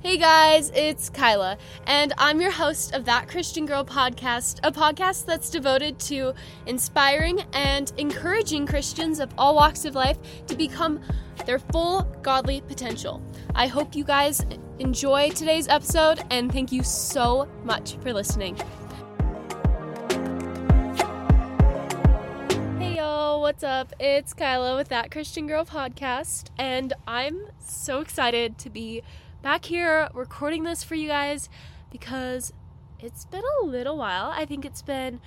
Hey guys, it's Kyla, and I'm your host of That Christian Girl podcast, a podcast that's devoted to inspiring and encouraging Christians of all walks of life to become their full godly potential. I hope you guys enjoy today's episode, and thank you so much for listening. What's up? It's Kyla with That Christian Girl podcast, and I'm so excited to be back here recording this for you guys because it's been a little while. I think it's been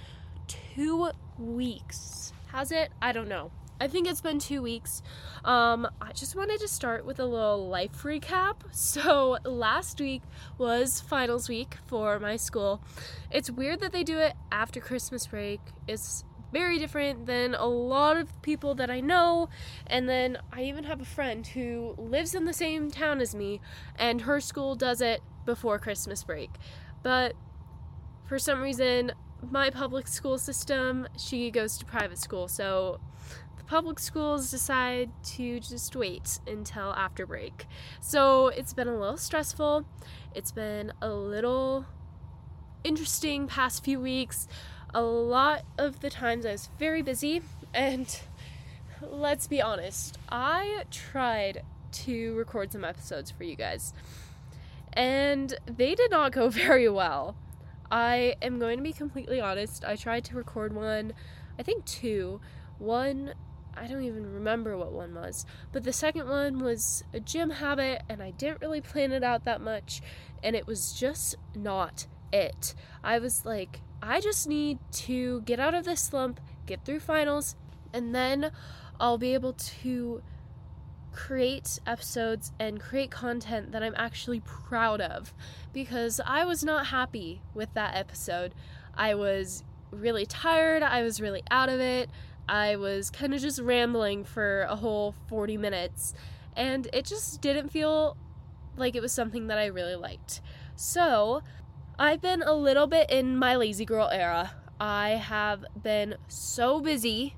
two weeks. Has it? I don't know. I think it's been two weeks. Um, I just wanted to start with a little life recap. So, last week was finals week for my school. It's weird that they do it after Christmas break. It's very different than a lot of people that I know. And then I even have a friend who lives in the same town as me, and her school does it before Christmas break. But for some reason, my public school system, she goes to private school. So the public schools decide to just wait until after break. So it's been a little stressful. It's been a little interesting past few weeks a lot of the times I was very busy, and let's be honest, I tried to record some episodes for you guys, and they did not go very well. I am going to be completely honest. I tried to record one, I think two. One, I don't even remember what one was, but the second one was a gym habit, and I didn't really plan it out that much, and it was just not it. I was like, I just need to get out of this slump, get through finals, and then I'll be able to create episodes and create content that I'm actually proud of because I was not happy with that episode. I was really tired, I was really out of it. I was kind of just rambling for a whole 40 minutes, and it just didn't feel like it was something that I really liked. So, I've been a little bit in my lazy girl era. I have been so busy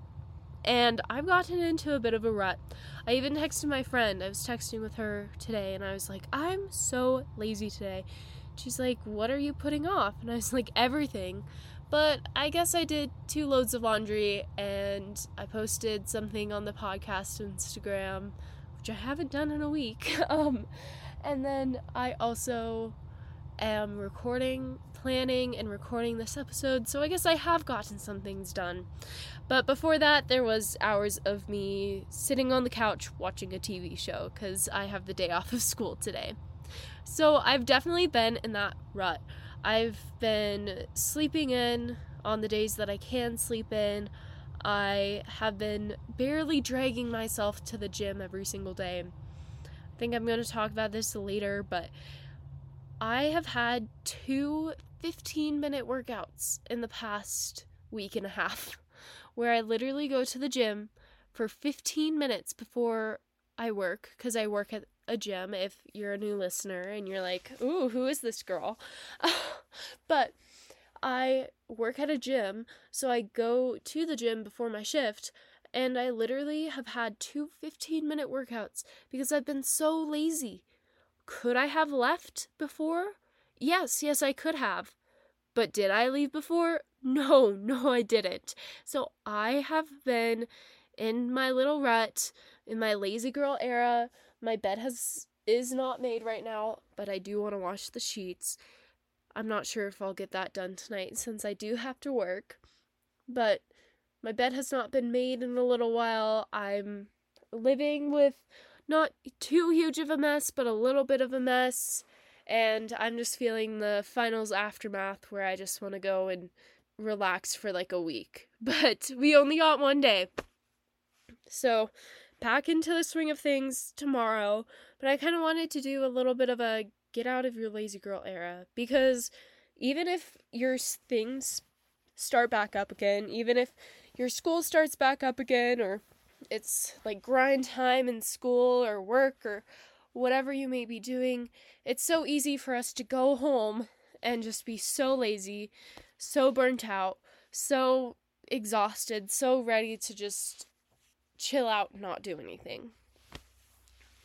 and I've gotten into a bit of a rut. I even texted my friend. I was texting with her today and I was like, I'm so lazy today. She's like, What are you putting off? And I was like, Everything. But I guess I did two loads of laundry and I posted something on the podcast Instagram, which I haven't done in a week. um, and then I also am recording, planning, and recording this episode, so I guess I have gotten some things done. But before that, there was hours of me sitting on the couch watching a TV show because I have the day off of school today. So I've definitely been in that rut. I've been sleeping in on the days that I can sleep in. I have been barely dragging myself to the gym every single day. I think I'm going to talk about this later, but I have had two 15 minute workouts in the past week and a half where I literally go to the gym for 15 minutes before I work because I work at a gym if you're a new listener and you're like, ooh, who is this girl? but I work at a gym, so I go to the gym before my shift and I literally have had two 15 minute workouts because I've been so lazy. Could I have left before? Yes, yes, I could have. But did I leave before? No, no, I didn't. So I have been in my little rut, in my lazy girl era. My bed has is not made right now, but I do want to wash the sheets. I'm not sure if I'll get that done tonight since I do have to work. But my bed has not been made in a little while. I'm living with not too huge of a mess, but a little bit of a mess. And I'm just feeling the finals aftermath where I just want to go and relax for like a week. But we only got one day. So, back into the swing of things tomorrow. But I kind of wanted to do a little bit of a get out of your lazy girl era because even if your things start back up again, even if your school starts back up again, or it's like grind time in school or work or whatever you may be doing, it's so easy for us to go home and just be so lazy, so burnt out, so exhausted, so ready to just chill out not do anything.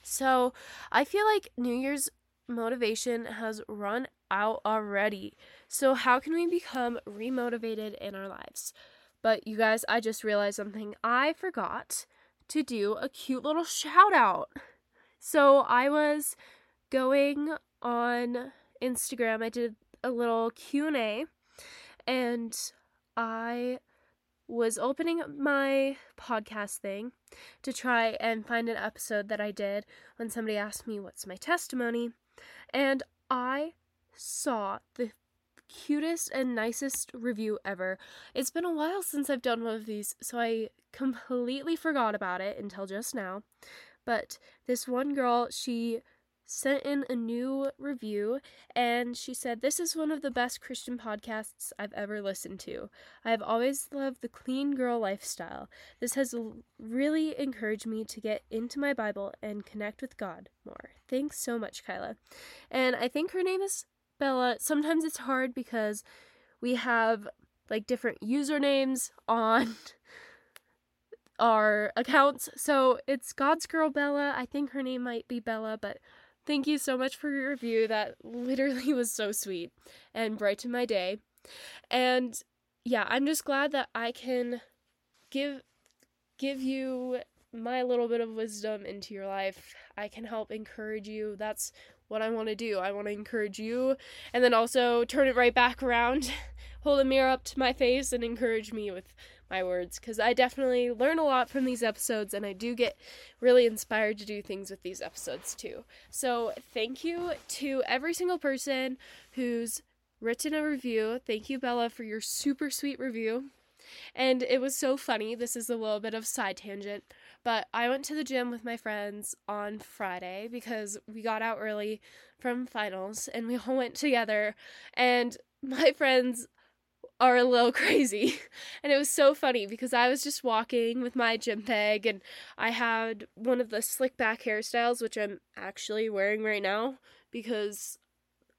So, I feel like New Year's motivation has run out already. So, how can we become remotivated in our lives? But you guys, I just realized something. I forgot to do a cute little shout out. So, I was going on Instagram. I did a little Q&A and I was opening my podcast thing to try and find an episode that I did when somebody asked me what's my testimony and I saw the cutest and nicest review ever. It's been a while since I've done one of these, so I completely forgot about it until just now. But this one girl, she sent in a new review and she said, This is one of the best Christian podcasts I've ever listened to. I have always loved the clean girl lifestyle. This has really encouraged me to get into my Bible and connect with God more. Thanks so much, Kyla. And I think her name is Bella. Sometimes it's hard because we have like different usernames on our accounts. So it's God's Girl Bella. I think her name might be Bella, but Thank you so much for your review. That literally was so sweet and brightened my day. And yeah, I'm just glad that I can give give you my little bit of wisdom into your life. I can help encourage you. That's what I want to do. I want to encourage you and then also turn it right back around, hold a mirror up to my face and encourage me with my words because I definitely learn a lot from these episodes and I do get really inspired to do things with these episodes too. So, thank you to every single person who's written a review. Thank you, Bella, for your super sweet review. And it was so funny. This is a little bit of side tangent, but I went to the gym with my friends on Friday because we got out early from finals and we all went together. And my friends are a little crazy. And it was so funny because I was just walking with my gym bag and I had one of the slick back hairstyles, which I'm actually wearing right now because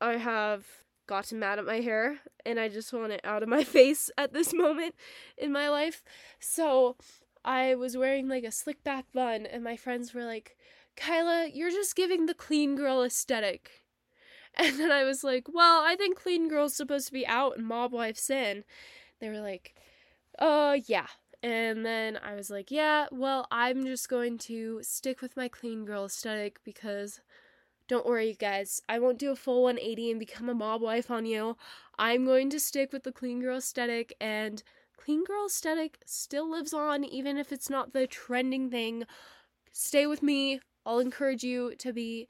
I have gotten mad at my hair and I just want it out of my face at this moment in my life. So I was wearing like a slick back bun and my friends were like, Kyla, you're just giving the clean girl aesthetic. And then I was like, well, I think clean girl's supposed to be out and mob wife's in. They were like, uh, yeah. And then I was like, yeah, well, I'm just going to stick with my clean girl aesthetic because don't worry, you guys. I won't do a full 180 and become a mob wife on you. I'm going to stick with the clean girl aesthetic, and clean girl aesthetic still lives on, even if it's not the trending thing. Stay with me. I'll encourage you to be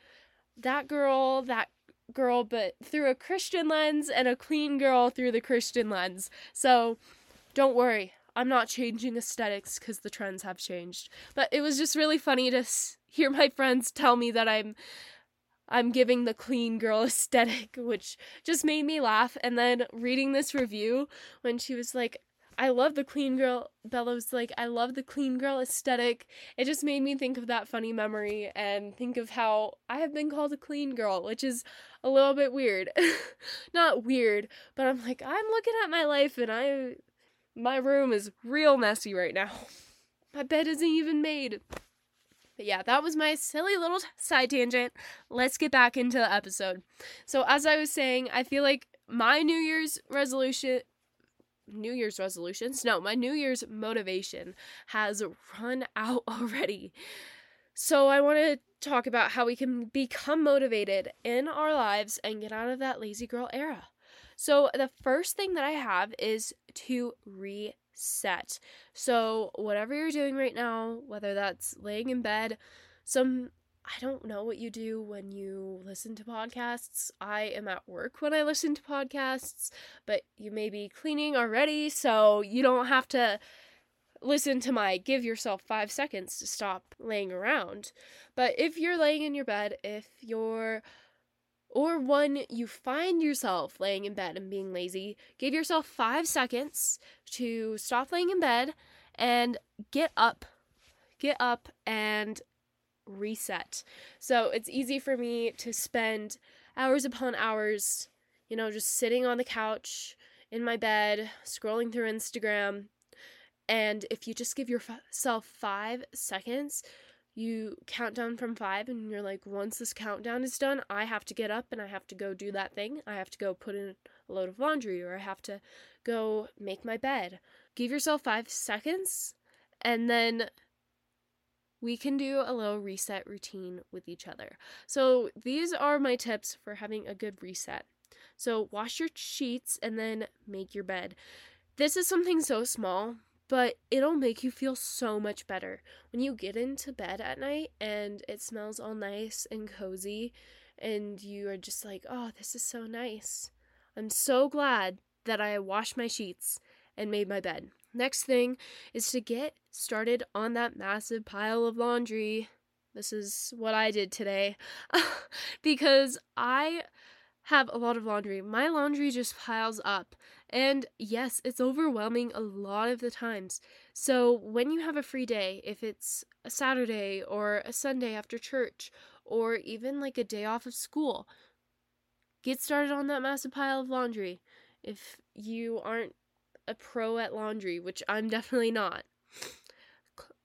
that girl, that girl, but through a Christian lens and a clean girl through the Christian lens. So don't worry, I'm not changing aesthetics because the trends have changed. But it was just really funny to hear my friends tell me that I'm. I'm giving the clean girl aesthetic, which just made me laugh. And then reading this review when she was like, I love the clean girl. Bella was like, I love the clean girl aesthetic. It just made me think of that funny memory and think of how I have been called a clean girl, which is a little bit weird. Not weird, but I'm like, I'm looking at my life and I, my room is real messy right now. My bed isn't even made. But yeah, that was my silly little side tangent. Let's get back into the episode. So, as I was saying, I feel like my New Year's resolution New Year's resolutions. No, my New Year's motivation has run out already. So I want to talk about how we can become motivated in our lives and get out of that lazy girl era. So the first thing that I have is to reset. So whatever you're doing right now, whether that's laying in bed, some I don't know what you do when you listen to podcasts. I am at work when I listen to podcasts, but you may be cleaning already, so you don't have to listen to my give yourself five seconds to stop laying around. But if you're laying in your bed, if you're or when you find yourself laying in bed and being lazy, give yourself five seconds to stop laying in bed and get up. Get up and reset. So it's easy for me to spend hours upon hours, you know, just sitting on the couch in my bed, scrolling through Instagram. And if you just give yourself five seconds, you count down from five and you're like once this countdown is done i have to get up and i have to go do that thing. I have to go put in a load of laundry or i have to go make my bed. Give yourself five seconds and then we can do a little reset routine with each other. So these are my tips for having a good reset. So wash your sheets and then make your bed. This is something so small but it'll make you feel so much better when you get into bed at night and it smells all nice and cozy and you are just like, "Oh, this is so nice." I'm so glad that I washed my sheets and made my bed. Next thing is to get started on that massive pile of laundry. This is what I did today because I have a lot of laundry. My laundry just piles up. And yes, it's overwhelming a lot of the times. So when you have a free day, if it's a Saturday or a Sunday after church, or even like a day off of school, get started on that massive pile of laundry. If you aren't a pro at laundry, which I'm definitely not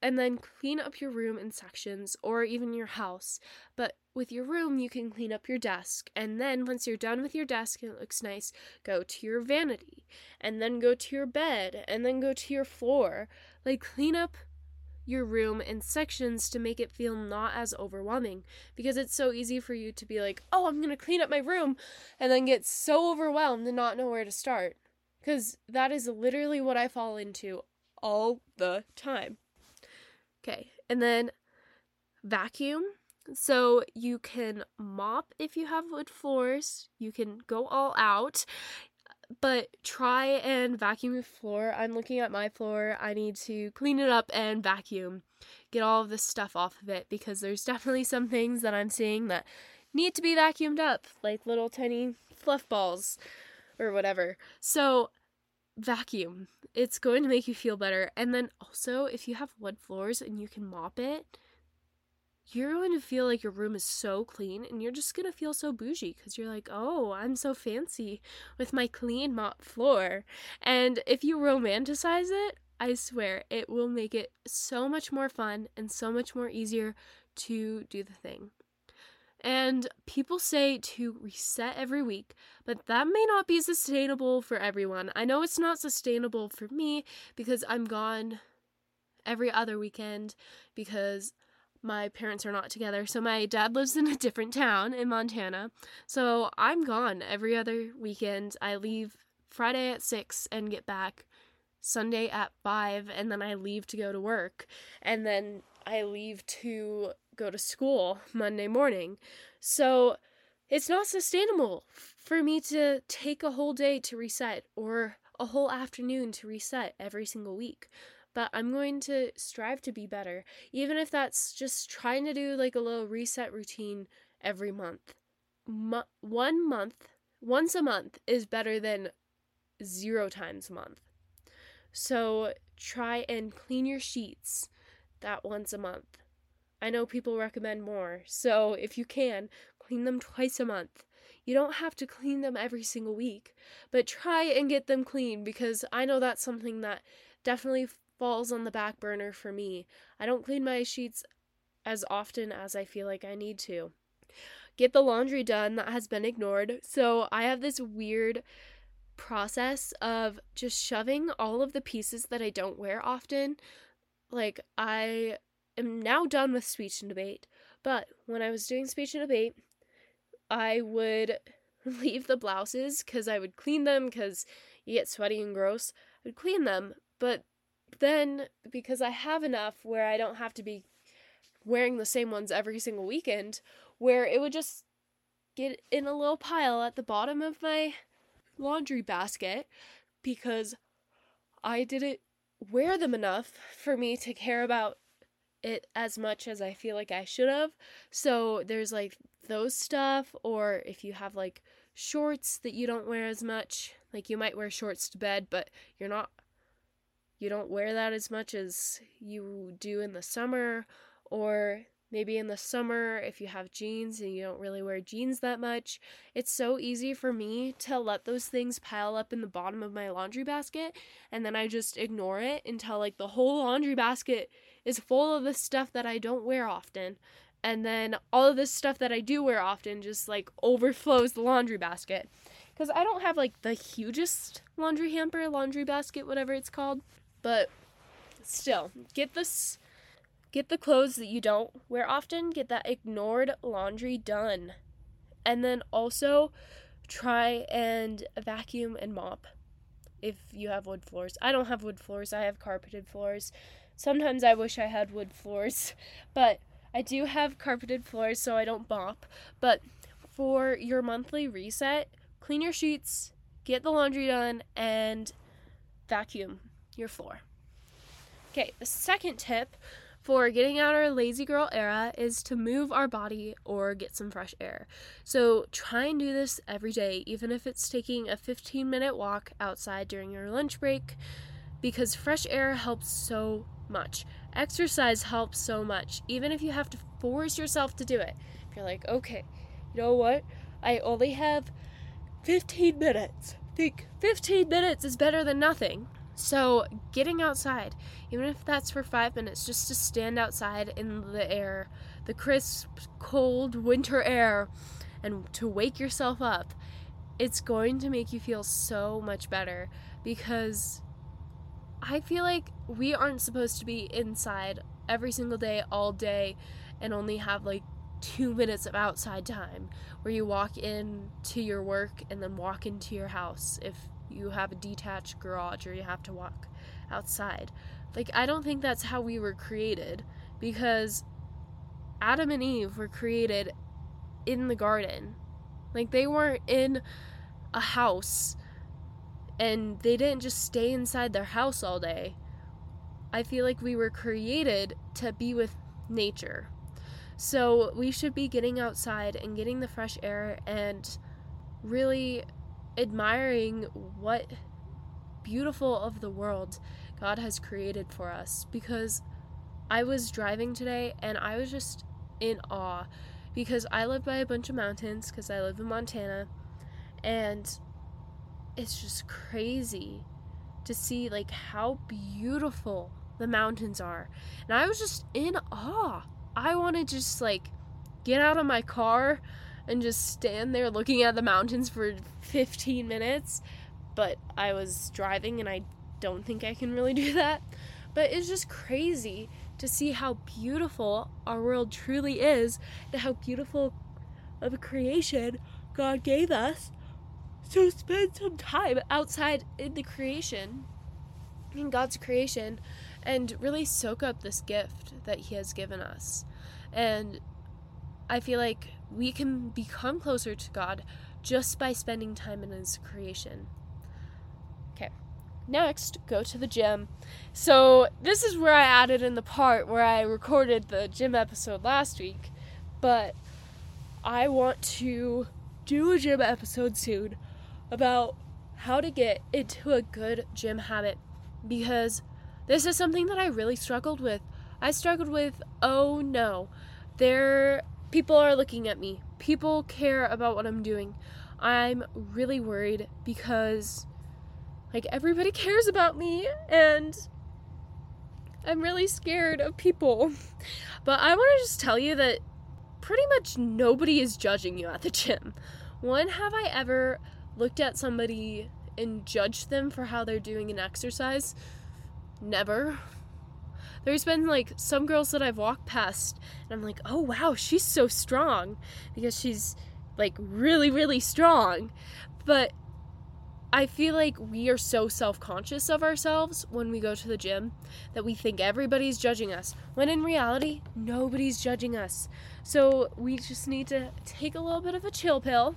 and then clean up your room in sections or even your house. But with your room, you can clean up your desk. And then once you're done with your desk and it looks nice, go to your vanity and then go to your bed and then go to your floor. Like clean up your room in sections to make it feel not as overwhelming because it's so easy for you to be like, "Oh, I'm going to clean up my room," and then get so overwhelmed and not know where to start. Cuz that is literally what I fall into all the time. Okay, and then vacuum. So you can mop if you have wood floors, you can go all out, but try and vacuum your floor. I'm looking at my floor. I need to clean it up and vacuum, get all of this stuff off of it because there's definitely some things that I'm seeing that need to be vacuumed up, like little tiny fluff balls or whatever. So vacuum. It's going to make you feel better. And then also, if you have wood floors and you can mop it, you're going to feel like your room is so clean and you're just going to feel so bougie because you're like, oh, I'm so fancy with my clean mop floor. And if you romanticize it, I swear it will make it so much more fun and so much more easier to do the thing. And people say to reset every week, but that may not be sustainable for everyone. I know it's not sustainable for me because I'm gone every other weekend because my parents are not together. So my dad lives in a different town in Montana. So I'm gone every other weekend. I leave Friday at 6 and get back Sunday at 5 and then I leave to go to work. And then I leave to go to school Monday morning. So it's not sustainable for me to take a whole day to reset or a whole afternoon to reset every single week. But I'm going to strive to be better, even if that's just trying to do like a little reset routine every month. Mo- one month, once a month, is better than zero times a month. So try and clean your sheets that once a month. I know people recommend more, so if you can, clean them twice a month. You don't have to clean them every single week, but try and get them clean because I know that's something that definitely falls on the back burner for me. I don't clean my sheets as often as I feel like I need to. Get the laundry done that has been ignored. So I have this weird process of just shoving all of the pieces that I don't wear often. Like, I am now done with speech and debate, but when I was doing speech and debate, I would leave the blouses because I would clean them because you get sweaty and gross. I would clean them, but then because I have enough where I don't have to be wearing the same ones every single weekend, where it would just get in a little pile at the bottom of my laundry basket because I didn't wear them enough for me to care about it as much as I feel like I should have. So there's like those stuff, or if you have like shorts that you don't wear as much, like you might wear shorts to bed, but you're not, you don't wear that as much as you do in the summer, or maybe in the summer if you have jeans and you don't really wear jeans that much. It's so easy for me to let those things pile up in the bottom of my laundry basket and then I just ignore it until like the whole laundry basket is full of the stuff that I don't wear often. And then all of this stuff that I do wear often just like overflows the laundry basket. Because I don't have like the hugest laundry hamper, laundry basket, whatever it's called. But still, get this get the clothes that you don't wear often, get that ignored laundry done. And then also try and vacuum and mop if you have wood floors. I don't have wood floors, I have carpeted floors. Sometimes I wish I had wood floors, but I do have carpeted floors so I don't mop. But for your monthly reset, clean your sheets, get the laundry done, and vacuum your floor. Okay, the second tip for getting out of our lazy girl era is to move our body or get some fresh air. So try and do this every day, even if it's taking a 15 minute walk outside during your lunch break, because fresh air helps so much. Exercise helps so much, even if you have to force yourself to do it. If you're like, okay, you know what? I only have 15 minutes. Think 15 minutes is better than nothing. So, getting outside, even if that's for five minutes, just to stand outside in the air, the crisp, cold winter air, and to wake yourself up, it's going to make you feel so much better because I feel like we aren't supposed to be inside every single day, all day, and only have like two minutes of outside time where you walk in to your work and then walk into your house if you have a detached garage or you have to walk outside. Like, I don't think that's how we were created because Adam and Eve were created in the garden. Like, they weren't in a house and they didn't just stay inside their house all day. I feel like we were created to be with nature. So we should be getting outside and getting the fresh air and really admiring what beautiful of the world God has created for us because I was driving today and I was just in awe because I live by a bunch of mountains because I live in Montana and it's just crazy to see like how beautiful the mountains are. And I was just in awe. I want to just like get out of my car and just stand there looking at the mountains for 15 minutes. But I was driving and I don't think I can really do that. But it's just crazy to see how beautiful our world truly is and how beautiful of a creation God gave us. So spend some time outside in the creation, in God's creation, and really soak up this gift that He has given us. And I feel like we can become closer to God just by spending time in His creation. Okay, next, go to the gym. So, this is where I added in the part where I recorded the gym episode last week, but I want to do a gym episode soon about how to get into a good gym habit because this is something that I really struggled with. I struggled with, oh no, there people are looking at me. People care about what I'm doing. I'm really worried because like everybody cares about me and I'm really scared of people. But I want to just tell you that pretty much nobody is judging you at the gym. When have I ever looked at somebody and judged them for how they're doing an exercise? Never. There's been like some girls that I've walked past and I'm like, oh wow, she's so strong because she's like really, really strong. But I feel like we are so self conscious of ourselves when we go to the gym that we think everybody's judging us, when in reality, nobody's judging us. So we just need to take a little bit of a chill pill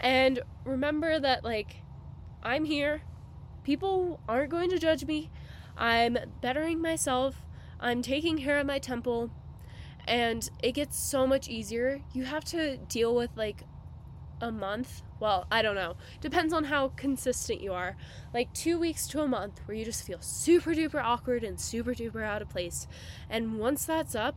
and remember that, like, I'm here. People aren't going to judge me. I'm bettering myself, I'm taking care of my temple, and it gets so much easier. You have to deal with like a month. Well, I don't know. Depends on how consistent you are. Like two weeks to a month where you just feel super duper awkward and super duper out of place. And once that's up,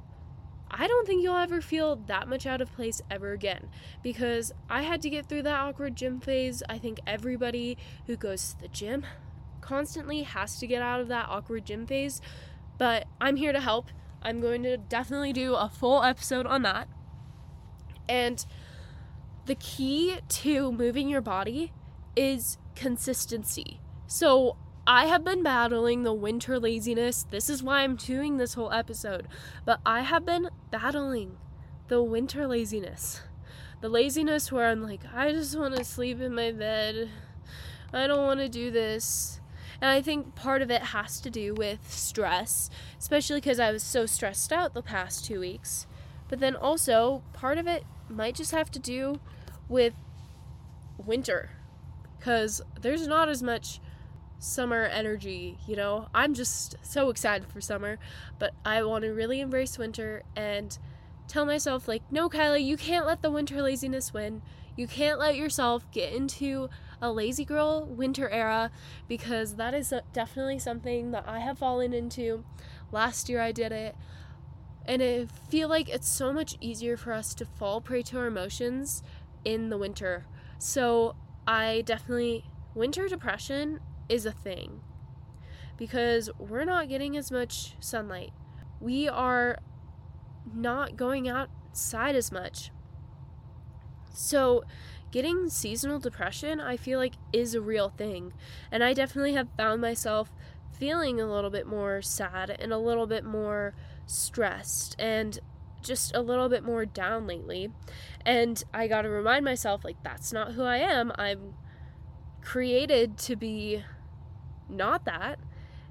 I don't think you'll ever feel that much out of place ever again because I had to get through that awkward gym phase. I think everybody who goes to the gym constantly has to get out of that awkward gym phase but I'm here to help. I'm going to definitely do a full episode on that. And the key to moving your body is consistency. So I have been battling the winter laziness. This is why I'm doing this whole episode. But I have been battling the winter laziness. The laziness where I'm like, I just want to sleep in my bed. I don't want to do this. And I think part of it has to do with stress, especially because I was so stressed out the past two weeks. But then also, part of it might just have to do with winter, because there's not as much summer energy, you know? I'm just so excited for summer, but I want to really embrace winter and tell myself, like, no, Kylie, you can't let the winter laziness win. You can't let yourself get into a lazy girl winter era because that is definitely something that I have fallen into. Last year I did it. And I feel like it's so much easier for us to fall prey to our emotions in the winter. So I definitely, winter depression is a thing because we're not getting as much sunlight. We are not going outside as much. So, getting seasonal depression, I feel like, is a real thing. And I definitely have found myself feeling a little bit more sad and a little bit more stressed and just a little bit more down lately. And I got to remind myself, like, that's not who I am. I'm created to be not that.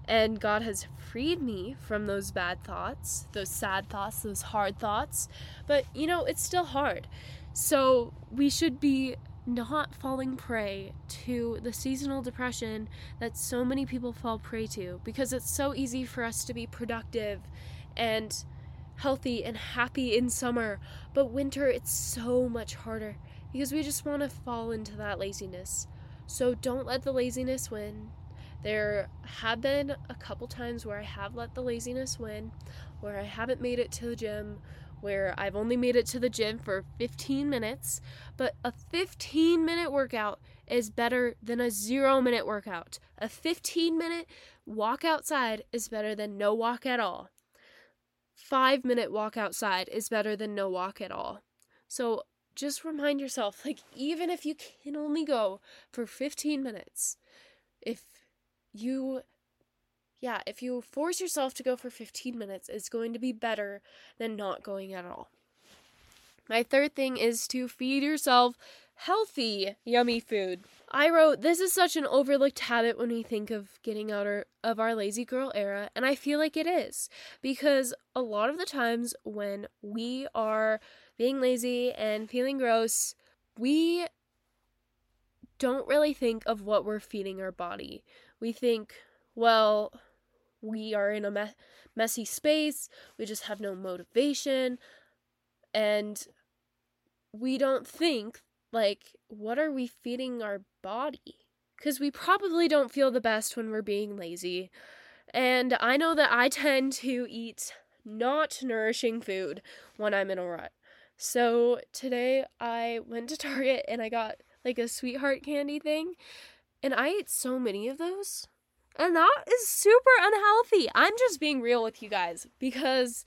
And God has freed me from those bad thoughts, those sad thoughts, those hard thoughts. But, you know, it's still hard. So we should be not falling prey to the seasonal depression that so many people fall prey to because it's so easy for us to be productive and healthy and happy in summer, but winter it's so much harder because we just want to fall into that laziness. So don't let the laziness win. There have been a couple times where I have let the laziness win, where I haven't made it to the gym, where I've only made it to the gym for 15 minutes, but a 15 minute workout is better than a zero minute workout. A 15 minute walk outside is better than no walk at all. Five minute walk outside is better than no walk at all. So just remind yourself like, even if you can only go for 15 minutes, if you yeah, if you force yourself to go for 15 minutes, it's going to be better than not going at all. My third thing is to feed yourself healthy, yummy food. I wrote, This is such an overlooked habit when we think of getting out of our lazy girl era, and I feel like it is because a lot of the times when we are being lazy and feeling gross, we don't really think of what we're feeding our body. We think, well, we are in a me- messy space, we just have no motivation, and we don't think, like, what are we feeding our body? Because we probably don't feel the best when we're being lazy. And I know that I tend to eat not nourishing food when I'm in a rut. So today I went to Target and I got like a sweetheart candy thing. And I ate so many of those. And that is super unhealthy. I'm just being real with you guys because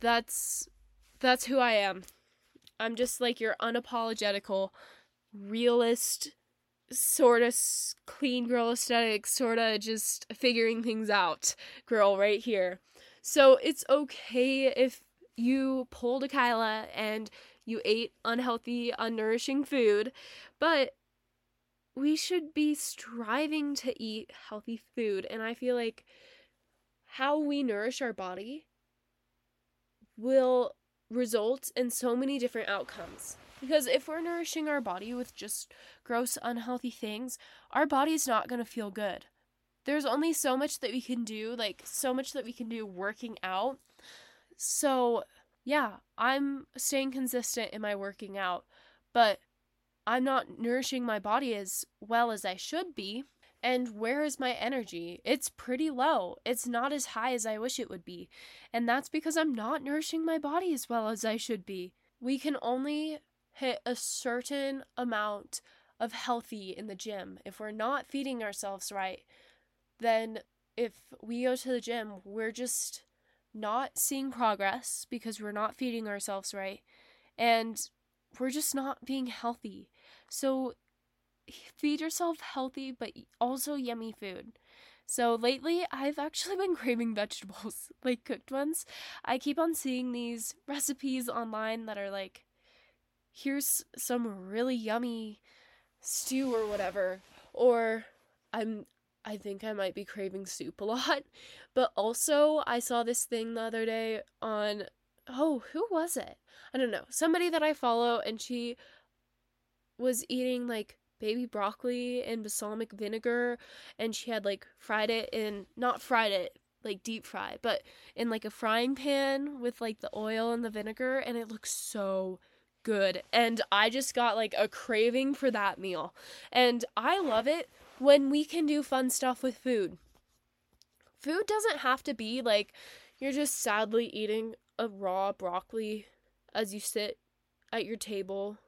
that's that's who I am. I'm just like your unapologetical realist sort of clean girl aesthetic, sort of just figuring things out girl right here. So it's okay if you pulled a Kyla and you ate unhealthy, unnourishing food, but we should be striving to eat healthy food. And I feel like how we nourish our body will result in so many different outcomes. Because if we're nourishing our body with just gross, unhealthy things, our body's not going to feel good. There's only so much that we can do, like, so much that we can do working out. So, yeah, I'm staying consistent in my working out, but I'm not nourishing my body as well as I should be. And where is my energy? It's pretty low. It's not as high as I wish it would be. And that's because I'm not nourishing my body as well as I should be. We can only hit a certain amount of healthy in the gym. If we're not feeding ourselves right, then if we go to the gym, we're just not seeing progress because we're not feeding ourselves right and we're just not being healthy. So feed yourself healthy but also yummy food. So lately, I've actually been craving vegetables, like cooked ones. I keep on seeing these recipes online that are like, here's some really yummy stew or whatever. Or I'm I think I might be craving soup a lot. But also, I saw this thing the other day on oh, who was it? I don't know. Somebody that I follow and she was eating like baby broccoli and balsamic vinegar and she had like fried it in not fried it like deep fry, but in like a frying pan with like the oil and the vinegar and it looks so good. And I just got like a craving for that meal. And I love it when we can do fun stuff with food. Food doesn't have to be like you're just sadly eating a raw broccoli as you sit at your table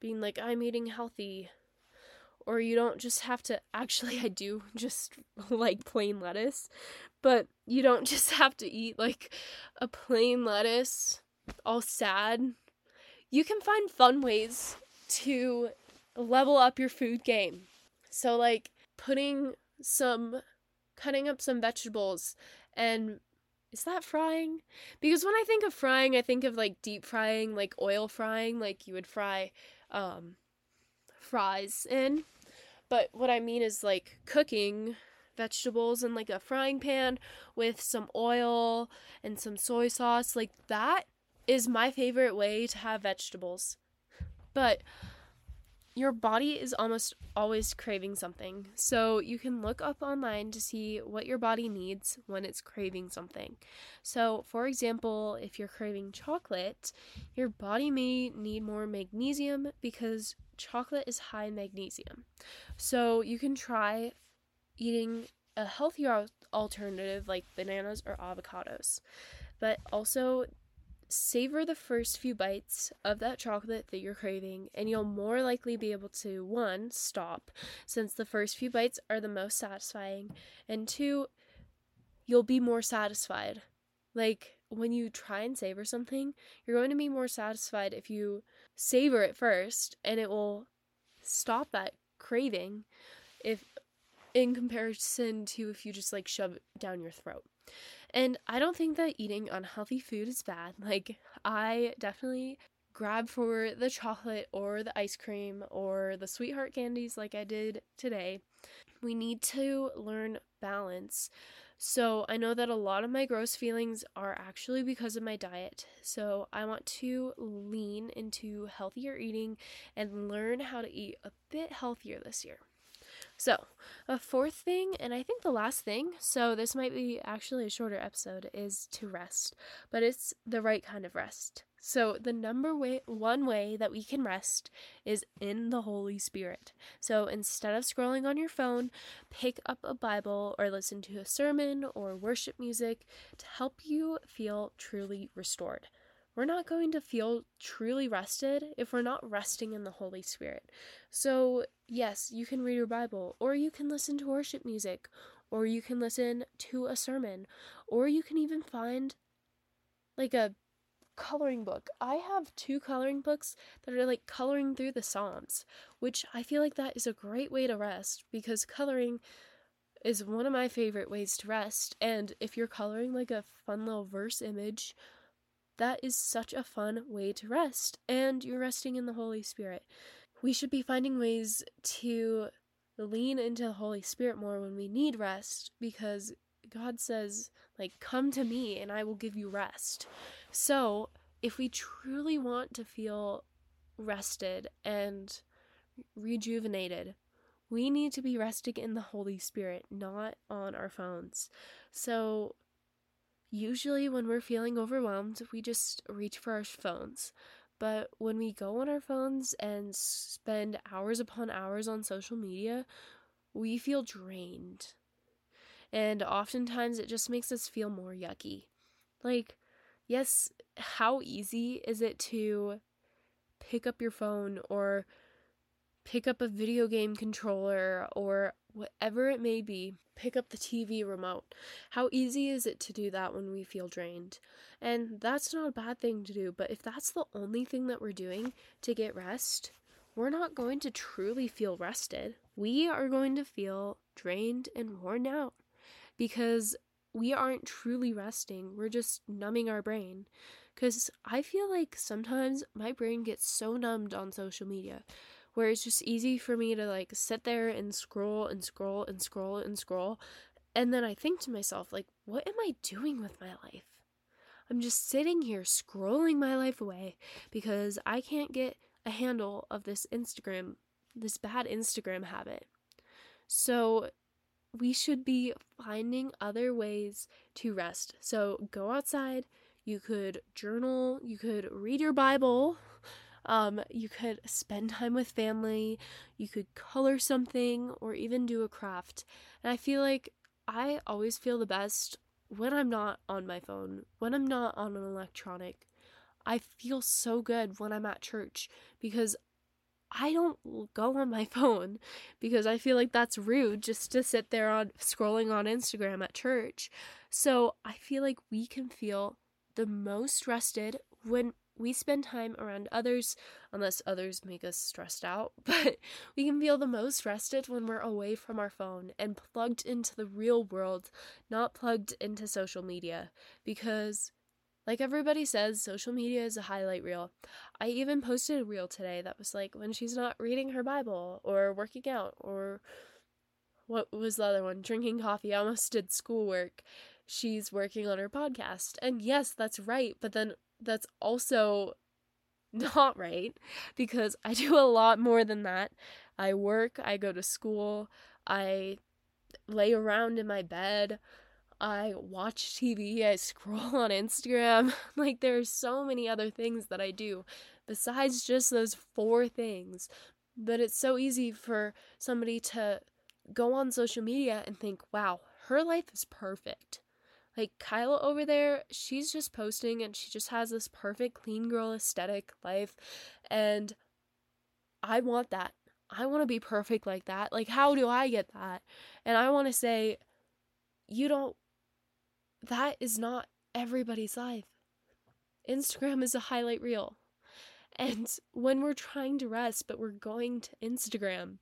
being like, I'm eating healthy. Or you don't just have to, actually, I do just like plain lettuce, but you don't just have to eat like a plain lettuce all sad. You can find fun ways to level up your food game. So, like putting some, cutting up some vegetables and is that frying? Because when I think of frying, I think of like deep frying, like oil frying, like you would fry um, fries in. But what I mean is like cooking vegetables in like a frying pan with some oil and some soy sauce. Like that is my favorite way to have vegetables. But your body is almost always craving something. So you can look up online to see what your body needs when it's craving something. So, for example, if you're craving chocolate, your body may need more magnesium because chocolate is high in magnesium. So, you can try eating a healthier alternative like bananas or avocados. But also, savor the first few bites of that chocolate that you're craving, and you'll more likely be able to one, stop, since the first few bites are the most satisfying, and two, you'll be more satisfied. Like when you try and savor something, you're going to be more satisfied if you savor it first, and it will stop that craving if in comparison to if you just like shove it down your throat. And I don't think that eating unhealthy food is bad. Like, I definitely grab for the chocolate or the ice cream or the sweetheart candies like I did today. We need to learn balance. So, I know that a lot of my gross feelings are actually because of my diet. So, I want to lean into healthier eating and learn how to eat a bit healthier this year. So, a fourth thing, and I think the last thing, so this might be actually a shorter episode, is to rest, but it's the right kind of rest. So, the number way, one way that we can rest is in the Holy Spirit. So, instead of scrolling on your phone, pick up a Bible or listen to a sermon or worship music to help you feel truly restored. We're not going to feel truly rested if we're not resting in the Holy Spirit. So, yes, you can read your Bible, or you can listen to worship music, or you can listen to a sermon, or you can even find like a coloring book. I have two coloring books that are like coloring through the Psalms, which I feel like that is a great way to rest because coloring is one of my favorite ways to rest. And if you're coloring like a fun little verse image that is such a fun way to rest, and you're resting in the Holy Spirit. We should be finding ways to lean into the Holy Spirit more when we need rest because God says, like, come to me and I will give you rest. So, if we truly want to feel rested and rejuvenated, we need to be resting in the Holy Spirit, not on our phones. So, Usually, when we're feeling overwhelmed, we just reach for our phones. But when we go on our phones and spend hours upon hours on social media, we feel drained. And oftentimes it just makes us feel more yucky. Like, yes, how easy is it to pick up your phone or pick up a video game controller or whatever it may be, pick up the TV remote. How easy is it to do that when we feel drained? And that's not a bad thing to do, but if that's the only thing that we're doing to get rest, we're not going to truly feel rested. We are going to feel drained and worn out because we aren't truly resting. We're just numbing our brain. Because I feel like sometimes my brain gets so numbed on social media where it's just easy for me to like sit there and scroll and scroll and scroll and scroll. And then I think to myself, like, what am I doing with my life? I'm just sitting here scrolling my life away because I can't get a handle of this Instagram, this bad Instagram habit. So we should be finding other ways to rest. So go outside, you could journal, you could read your Bible, um, you could spend time with family, you could color something, or even do a craft. And I feel like I always feel the best when I'm not on my phone, when I'm not on an electronic. I feel so good when I'm at church because I don't go on my phone because I feel like that's rude just to sit there on scrolling on Instagram at church. So I feel like we can feel the most rested when we spend time around others, unless others make us stressed out, but we can feel the most rested when we're away from our phone and plugged into the real world, not plugged into social media. Because, like everybody says, social media is a highlight reel. I even posted a reel today that was like when she's not reading her Bible or working out or what was the other one? Drinking coffee. I almost did schoolwork she's working on her podcast. And yes, that's right, but then that's also not right because I do a lot more than that. I work, I go to school, I lay around in my bed, I watch TV, I scroll on Instagram. like, there are so many other things that I do besides just those four things. But it's so easy for somebody to go on social media and think, wow, her life is perfect. Like Kyla over there, she's just posting and she just has this perfect clean girl aesthetic life. And I want that. I want to be perfect like that. Like, how do I get that? And I want to say, you don't, that is not everybody's life. Instagram is a highlight reel. And when we're trying to rest, but we're going to Instagram,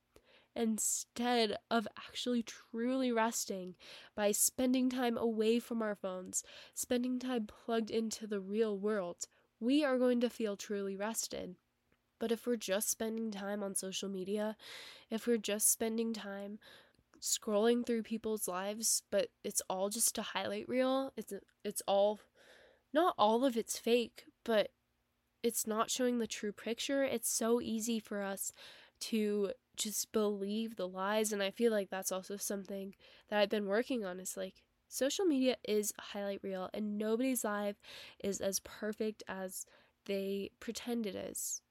instead of actually truly resting by spending time away from our phones, spending time plugged into the real world, we are going to feel truly rested. But if we're just spending time on social media, if we're just spending time scrolling through people's lives, but it's all just a highlight reel, it's it's all not all of it's fake, but it's not showing the true picture. It's so easy for us to just believe the lies and i feel like that's also something that i've been working on is like social media is a highlight reel and nobody's life is as perfect as they pretend it is.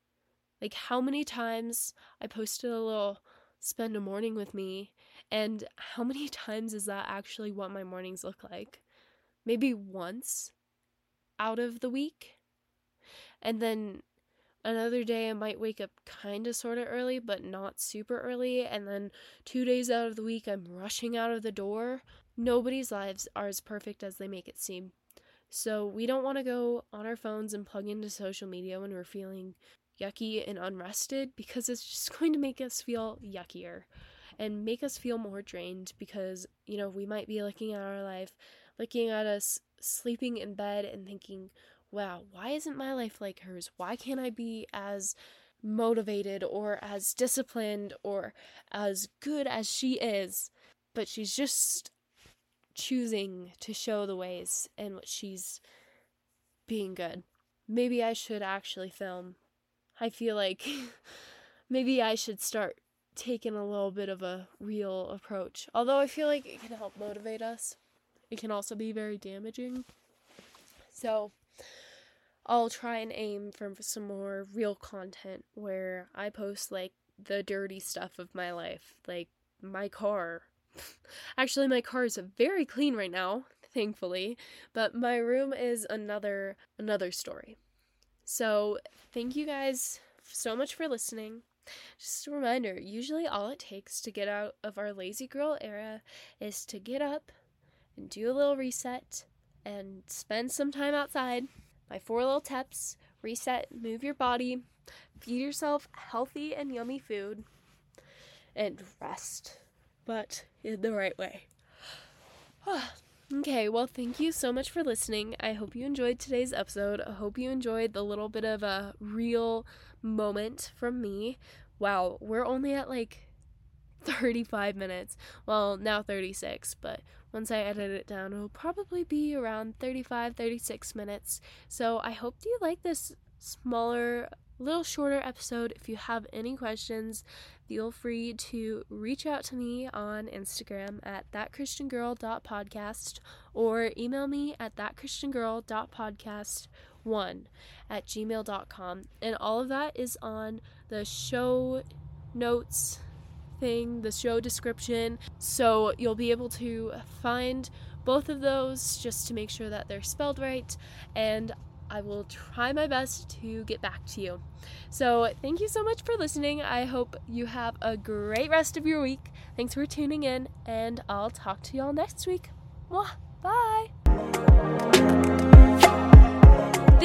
Like how many times i posted a little spend a morning with me and how many times is that actually what my mornings look like? Maybe once out of the week? And then Another day I might wake up kind of sort of early, but not super early. And then two days out of the week I'm rushing out of the door. Nobody's lives are as perfect as they make it seem. So we don't want to go on our phones and plug into social media when we're feeling yucky and unrested because it's just going to make us feel yuckier and make us feel more drained because, you know, we might be looking at our life, looking at us sleeping in bed and thinking, wow, why isn't my life like hers? Why can't I be as motivated or as disciplined or as good as she is? But she's just choosing to show the ways in which she's being good. Maybe I should actually film. I feel like maybe I should start taking a little bit of a real approach. Although I feel like it can help motivate us, it can also be very damaging. So, I'll try and aim for some more real content where I post like the dirty stuff of my life, like my car. Actually, my car is very clean right now, thankfully, but my room is another another story. So, thank you guys so much for listening. just a reminder usually all it takes to get out of our lazy girl era is to get up and do a little reset and spend some time outside. My four little tips reset, move your body, feed yourself healthy and yummy food, and rest, but in the right way. okay, well, thank you so much for listening. I hope you enjoyed today's episode. I hope you enjoyed the little bit of a real moment from me. Wow, we're only at like 35 minutes. Well, now 36, but once I edit it down, it'll probably be around 35, 36 minutes. So I hope you like this smaller, little shorter episode. If you have any questions, feel free to reach out to me on Instagram at thatchristiangirl.podcast or email me at thatchristiangirl.podcast1 at gmail.com. And all of that is on the show notes thing, the show description. So you'll be able to find both of those just to make sure that they're spelled right. And I will try my best to get back to you. So, thank you so much for listening. I hope you have a great rest of your week. Thanks for tuning in, and I'll talk to y'all next week. Mwah. Bye.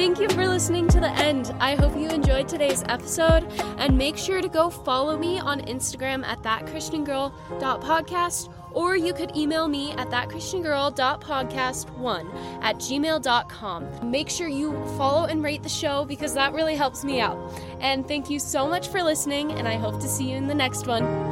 Thank you for listening to the end. I hope you enjoyed today's episode and make sure to go follow me on Instagram at thatchristiangirl.podcast or you could email me at thatchristiangirl.podcast1 at gmail.com. Make sure you follow and rate the show because that really helps me out. And thank you so much for listening, and I hope to see you in the next one.